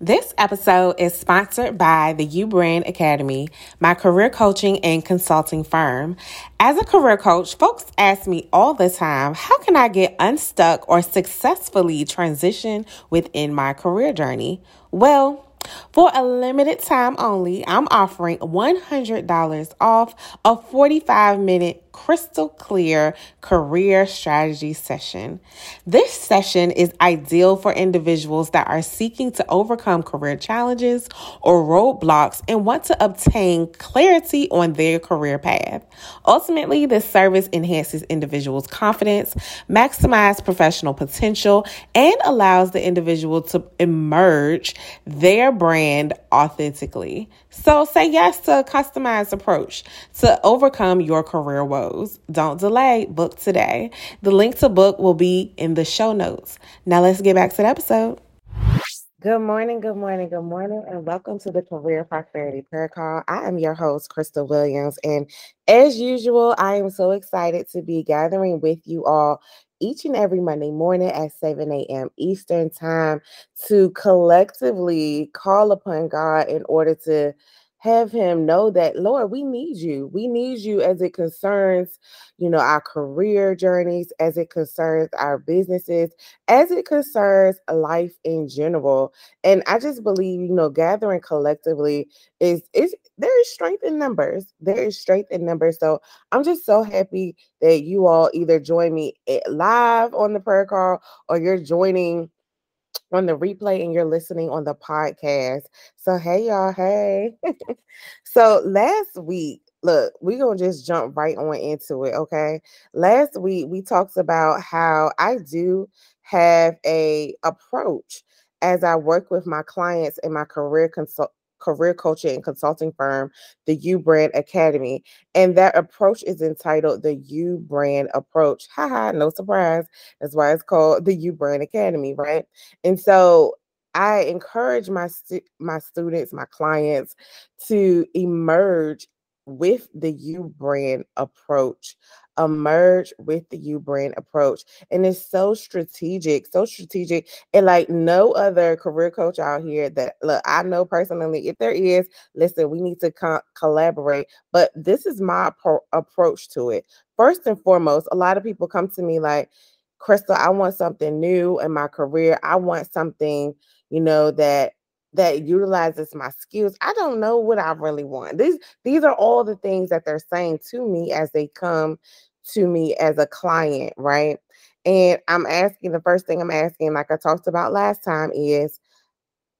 This episode is sponsored by the U Brand Academy, my career coaching and consulting firm. As a career coach, folks ask me all the time, how can I get unstuck or successfully transition within my career journey? Well, for a limited time only, I'm offering $100 off a 45 minute crystal clear career strategy session. This session is ideal for individuals that are seeking to overcome career challenges or roadblocks and want to obtain clarity on their career path. Ultimately, this service enhances individuals' confidence, maximizes professional potential, and allows the individual to emerge their brand authentically. So say yes to a customized approach to overcome your career woes. Don't delay, book today. The link to book will be in the show notes. Now let's get back to the episode. Good morning, good morning, good morning, and welcome to the Career Prosperity Prayer Call. I am your host, Crystal Williams, and as usual, I am so excited to be gathering with you all each and every Monday morning at 7 a.m. Eastern Time to collectively call upon God in order to have him know that lord we need you. We need you as it concerns you know our career journeys as it concerns our businesses as it concerns life in general. And i just believe you know gathering collectively is is there is strength in numbers. There is strength in numbers. So i'm just so happy that you all either join me eh, live on the prayer call or you're joining on the replay and you're listening on the podcast. So, hey, y'all, hey. so, last week, look, we're going to just jump right on into it, okay? Last week, we talked about how I do have a approach as I work with my clients in my career consult career coaching and consulting firm, the U Brand Academy. And that approach is entitled the U Brand Approach. Haha, no surprise. That's why it's called the U Brand Academy, right? And so I encourage my stu- my students, my clients to emerge with the U brand approach emerge with the U brand approach. And it's so strategic, so strategic. And like no other career coach out here that look, I know personally, if there is, listen, we need to co- collaborate. But this is my pro- approach to it. First and foremost, a lot of people come to me like, Crystal, I want something new in my career. I want something, you know, that that utilizes my skills. I don't know what I really want. These these are all the things that they're saying to me as they come to me as a client, right? And I'm asking the first thing I'm asking, like I talked about last time, is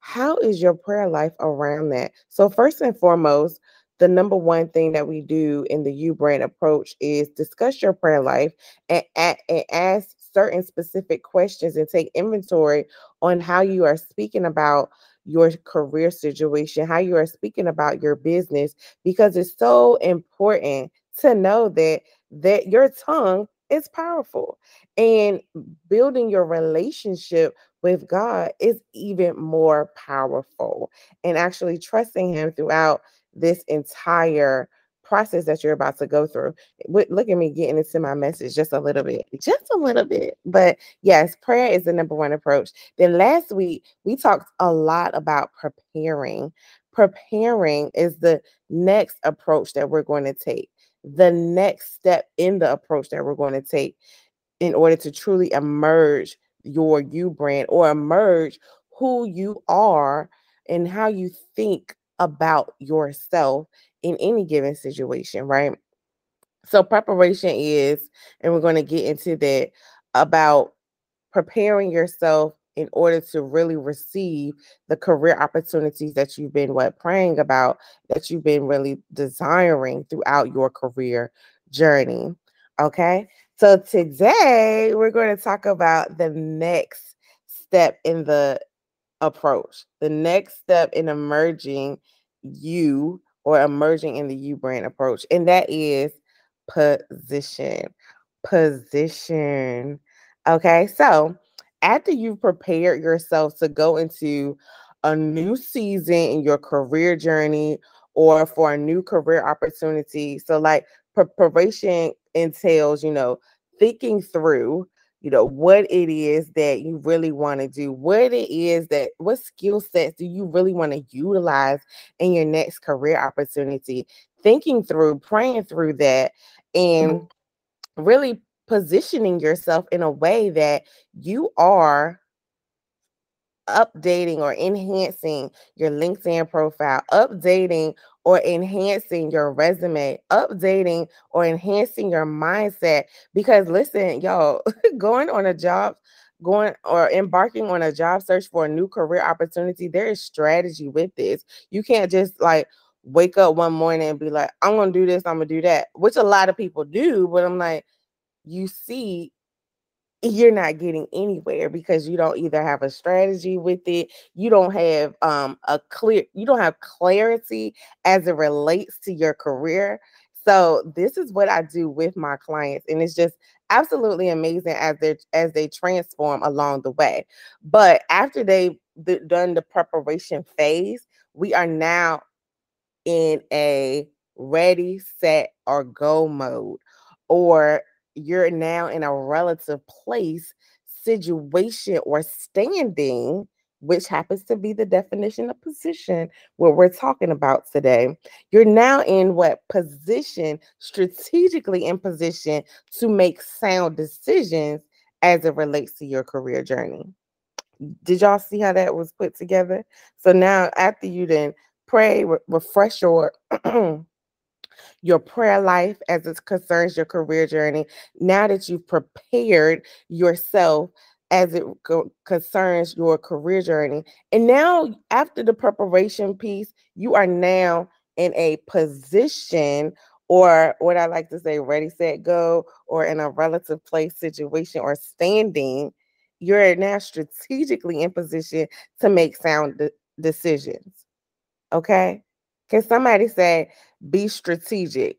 how is your prayer life around that? So, first and foremost, the number one thing that we do in the U brand approach is discuss your prayer life and, and, and ask certain specific questions and take inventory on how you are speaking about your career situation, how you are speaking about your business, because it's so important to know that that your tongue is powerful and building your relationship with God is even more powerful and actually trusting him throughout this entire process that you're about to go through. Look at me getting into my message just a little bit, just a little bit. But yes, prayer is the number one approach. Then last week, we talked a lot about preparing. Preparing is the next approach that we're going to take the next step in the approach that we're going to take in order to truly emerge your you brand or emerge who you are and how you think about yourself in any given situation, right? So, preparation is, and we're going to get into that about preparing yourself in order to really receive the career opportunities that you've been what praying about that you've been really desiring throughout your career journey okay so today we're going to talk about the next step in the approach. The next step in emerging you or emerging in the U brand approach, and that is position. Position. Okay, so after you've prepared yourself to go into a new season in your career journey or for a new career opportunity, so like preparation entails, you know, thinking through you know what it is that you really want to do what it is that what skill sets do you really want to utilize in your next career opportunity thinking through praying through that and mm-hmm. really positioning yourself in a way that you are updating or enhancing your LinkedIn profile, updating or enhancing your resume, updating or enhancing your mindset. Because listen, y'all, going on a job, going or embarking on a job search for a new career opportunity, there is strategy with this. You can't just like wake up one morning and be like, I'm gonna do this, I'm gonna do that, which a lot of people do, but I'm like, you see you're not getting anywhere because you don't either have a strategy with it you don't have um a clear you don't have clarity as it relates to your career. So this is what i do with my clients and it's just absolutely amazing as they as they transform along the way. But after they've done the preparation phase we are now in a ready set or go mode or you're now in a relative place, situation, or standing, which happens to be the definition of position, what we're talking about today. You're now in what position, strategically in position to make sound decisions as it relates to your career journey. Did y'all see how that was put together? So now, after you then pray, re- refresh your your prayer life as it concerns your career journey, now that you've prepared yourself as it co- concerns your career journey. And now, after the preparation piece, you are now in a position or what I like to say, ready, set, go, or in a relative place situation or standing, you're now strategically in position to make sound de- decisions. Okay. Can somebody say, be strategic?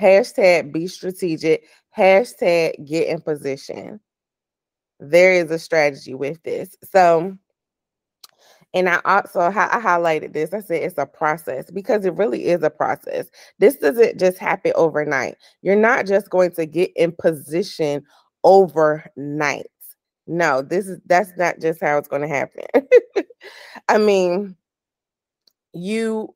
Hashtag be strategic. Hashtag get in position. There is a strategy with this. So, and I also I highlighted this. I said it's a process because it really is a process. This doesn't just happen overnight. You're not just going to get in position overnight. No, this is that's not just how it's going to happen. I mean, you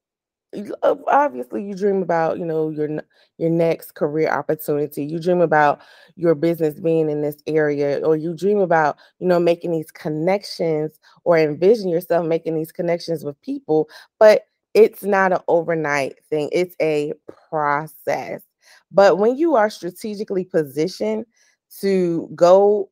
Uh, obviously you dream about you know your your next career opportunity. You dream about your business being in this area or you dream about you know making these connections or envision yourself making these connections with people but it's not an overnight thing. It's a process. But when you are strategically positioned to go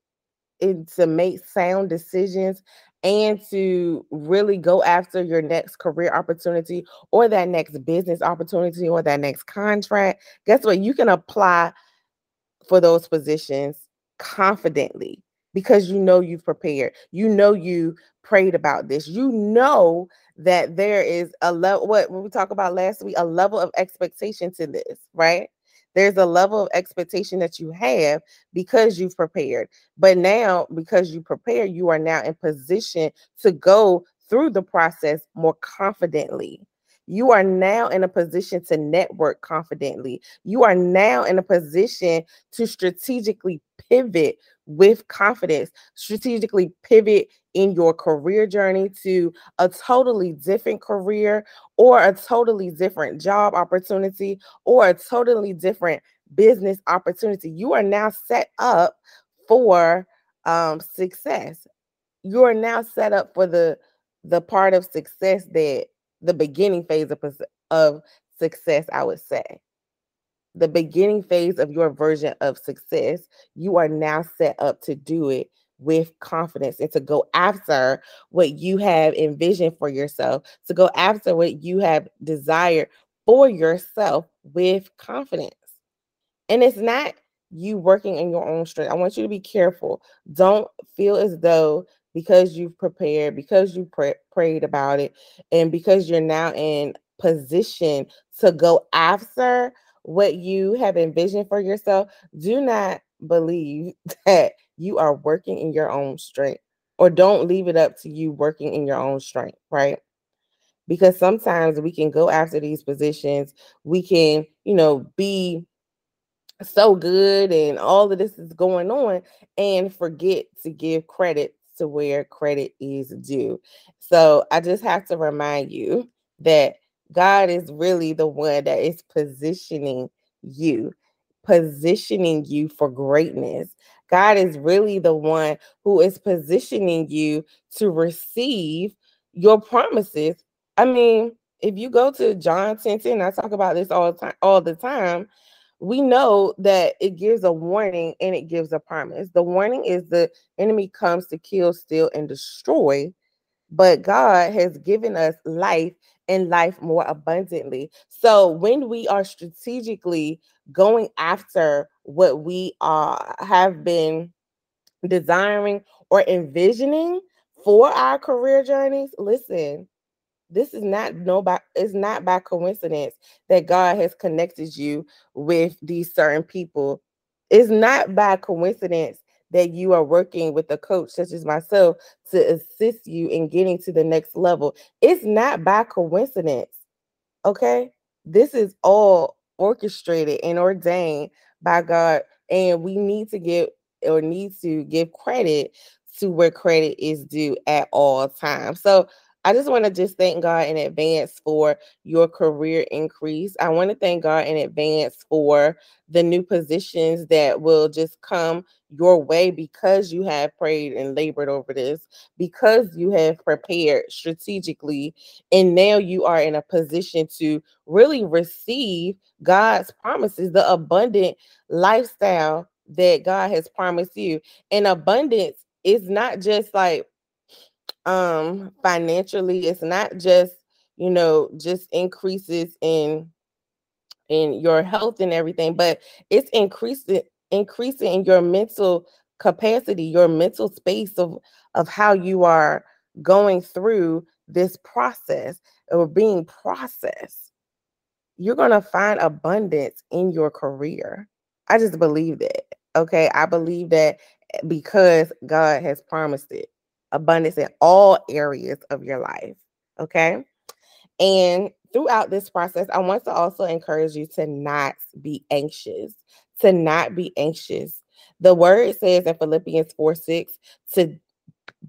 and to make sound decisions and to really go after your next career opportunity or that next business opportunity or that next contract, guess what? You can apply for those positions confidently because you know you've prepared. You know you prayed about this. You know that there is a level what we talked about last week, a level of expectation to this, right? There's a level of expectation that you have because you've prepared. But now, because you prepared, you are now in position to go through the process more confidently. You are now in a position to network confidently. You are now in a position to strategically pivot with confidence, strategically pivot in your career journey to a totally different career or a totally different job opportunity or a totally different business opportunity. You are now set up for um, success. You are now set up for the the part of success that the beginning phase of, of success, I would say the beginning phase of your version of success, you are now set up to do it with confidence and to go after what you have envisioned for yourself, to go after what you have desired for yourself with confidence. And it's not you working in your own strength. I want you to be careful. Don't feel as though because you've prepared, because you pray, prayed about it, and because you're now in position to go after what you have envisioned for yourself, do not believe that you are working in your own strength or don't leave it up to you working in your own strength, right? Because sometimes we can go after these positions, we can, you know, be so good and all of this is going on and forget to give credit to where credit is due. So I just have to remind you that God is really the one that is positioning you, positioning you for greatness. God is really the one who is positioning you to receive your promises. I mean, if you go to John 10 10, I talk about this all the time, all the time. We know that it gives a warning and it gives a promise. The warning is the enemy comes to kill, steal, and destroy, but God has given us life and life more abundantly. So when we are strategically going after what we are have been desiring or envisioning for our career journeys, listen, this is not no by it's not by coincidence that God has connected you with these certain people. It's not by coincidence that you are working with a coach such as myself to assist you in getting to the next level. It's not by coincidence. Okay? This is all orchestrated and ordained by God and we need to give or need to give credit to where credit is due at all times. So I just want to just thank God in advance for your career increase. I want to thank God in advance for the new positions that will just come your way because you have prayed and labored over this, because you have prepared strategically, and now you are in a position to really receive God's promises, the abundant lifestyle that God has promised you. And abundance is not just like um financially it's not just you know just increases in in your health and everything but it's increasing increasing in your mental capacity your mental space of of how you are going through this process or being processed. You're going to find abundance in your career. I just believe that okay? I believe that eh, because god has promised it abundance in all areas of your life. Okay. And throughout this process, I want to also encourage you to not be anxious, to not be anxious. The word says in Philippians 4 6 to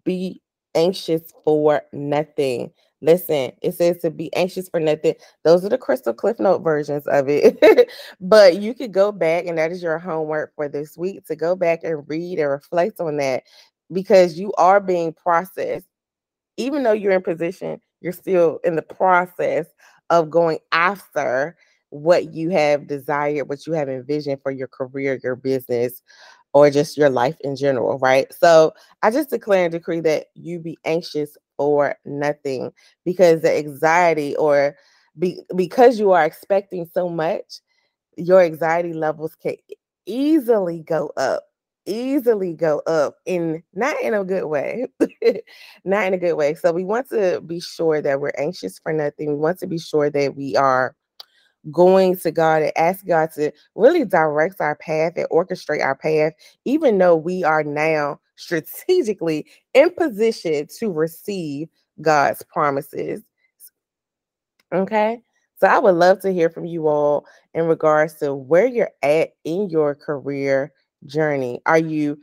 be anxious for nothing. Listen, it says to be anxious for nothing. Those are the crystal cliff note versions of it. but you could go back, and that is your homework for this week to go back and read and reflect on that because you are being processed. Even though you're in position, you're still in the process of going after what you have desired, what you have envisioned for your career, your business, or just your life in general, right? So I just declare and decree that you be anxious for nothing because the anxiety or be, because you are expecting so much, your anxiety levels can easily go up easily go up in not in a good way not in a good way so we want to be sure that we're anxious for nothing we want to be sure that we are going to God and ask God to really direct our path and orchestrate our path, even though we are now strategically in position to receive God's promises. Okay. So I would love to hear from you all in regards to where you're at in your career journey? Are you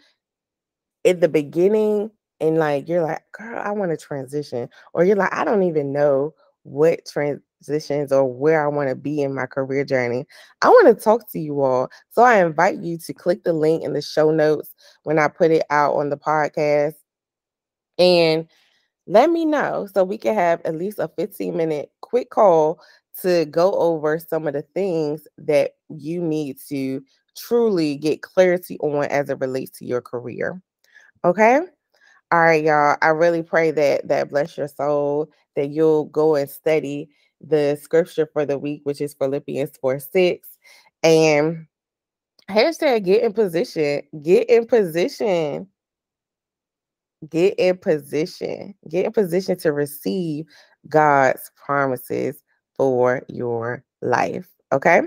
in the beginning and like you're like, girl, I want to transition, or you're like, I don't even know what transitions or where I want to be in my career journey. I want to talk to you all. So I invite you to click the link in the show notes when I put it out on the podcast and let me know so we can have at least a 15 minute quick call to go over some of the things that you need to truly get clarity on as it relates to your career. Okay? All right, y'all. I really pray that that bless your soul, that you'll go and study the scripture for the week, which is Philippians 4 6. And hashtag get in position, get in position. get in position, get in position to receive God's promises for your life. Okay.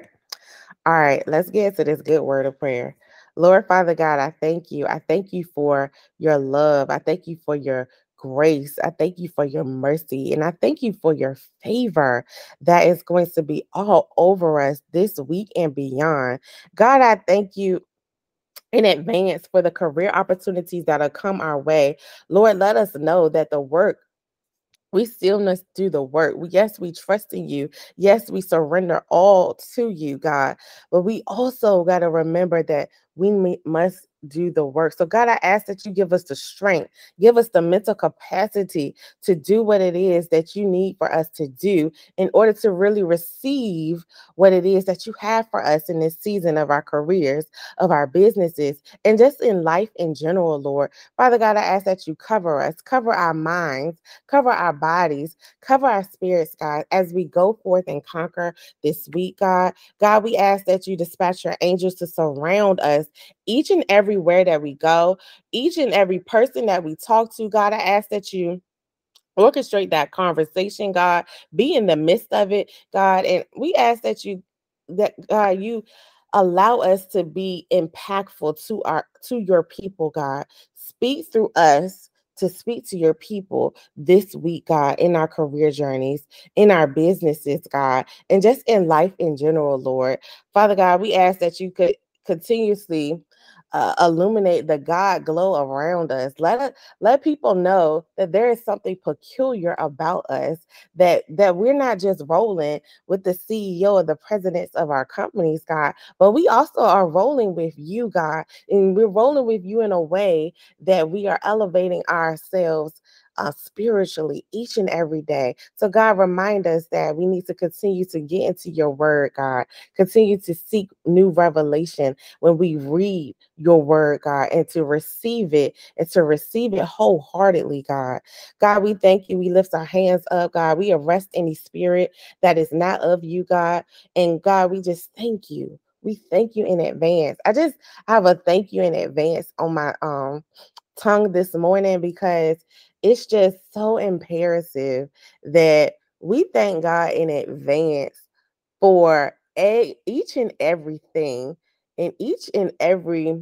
All right, let's get to this good word of prayer. Lord Father God, I thank you. I thank you for your love. I thank you for your grace. I thank you for your mercy. And I thank you for your favor that is going to be all over us this week and beyond. God, I thank you in advance for the career opportunities that will come our way. Lord, let us know that the work we still must do the work. Yes, we trust in you. Yes, we surrender all to you, God. But we also got to remember that we must do the work. So, God, I ask that you give us the strength, give us the mental capacity to do what it is that you need for us to do in order to really receive what it is that you have for us in this season of our careers, of our businesses, and just in life in general, Lord. Father God, I ask that you cover us, cover our minds, cover our bodies, cover our spirits, God, as we go forth and conquer this week, God. God, we ask that you dispatch your angels to surround us each and everywhere that we go, each and every person that we talk to, God, I ask that you orchestrate that conversation, God, be in the midst of it, God. And we ask that you, that God, you allow us to be impactful to our to your people, God. Speak through us to speak to your people this week, God, in our career journeys, in our businesses, God, and just in life in general, Lord. Father God, we ask that you could continuously uh, illuminate the God glow around us. Let let people know that there is something peculiar about us. That that we're not just rolling with the CEO or the presidents of our companies, God, but we also are rolling with you, God, and we're rolling with you in a way that we are elevating ourselves uh, spiritually each and every day. So, God, remind us that we need to continue to get into your word, God. Continue to seek new revelation when we read your word, God, and to receive it and to receive it wholeheartedly, God. God, we thank you. We lift our hands up, God. We arrest any spirit that is not of you, God. And God, we just thank you. We thank you in advance. I just have a thank you in advance on my um tongue this morning because it's just so imperative that we thank God in advance for a, each and everything and each and every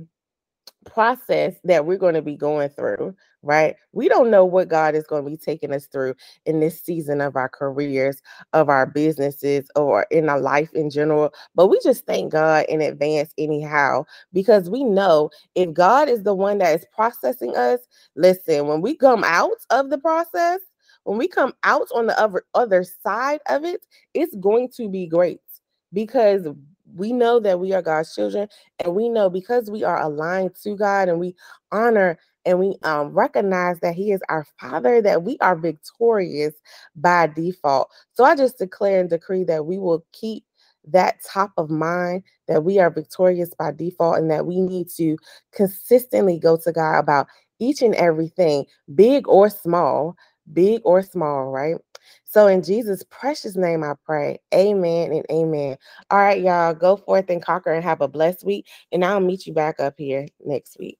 process that we're going to be going through, right? We don't know what God is going to be taking us through in this season of our careers, of our businesses, or in our life in general. But we just thank God in advance, anyhow, because we know if God is the one that is processing us, listen, when we come out of the process, when we come out on the other, other side of it, it's going to be great because we know that we are God's children, and we know because we are aligned to God and we honor and we um, recognize that He is our Father, that we are victorious by default. So I just declare and decree that we will keep that top of mind, that we are victorious by default, and that we need to consistently go to God about each and everything, big or small, big or small, right? So in Jesus' precious name, I pray. Amen and amen. All right, y'all, go forth and conquer and have a blessed week. And I'll meet you back up here next week.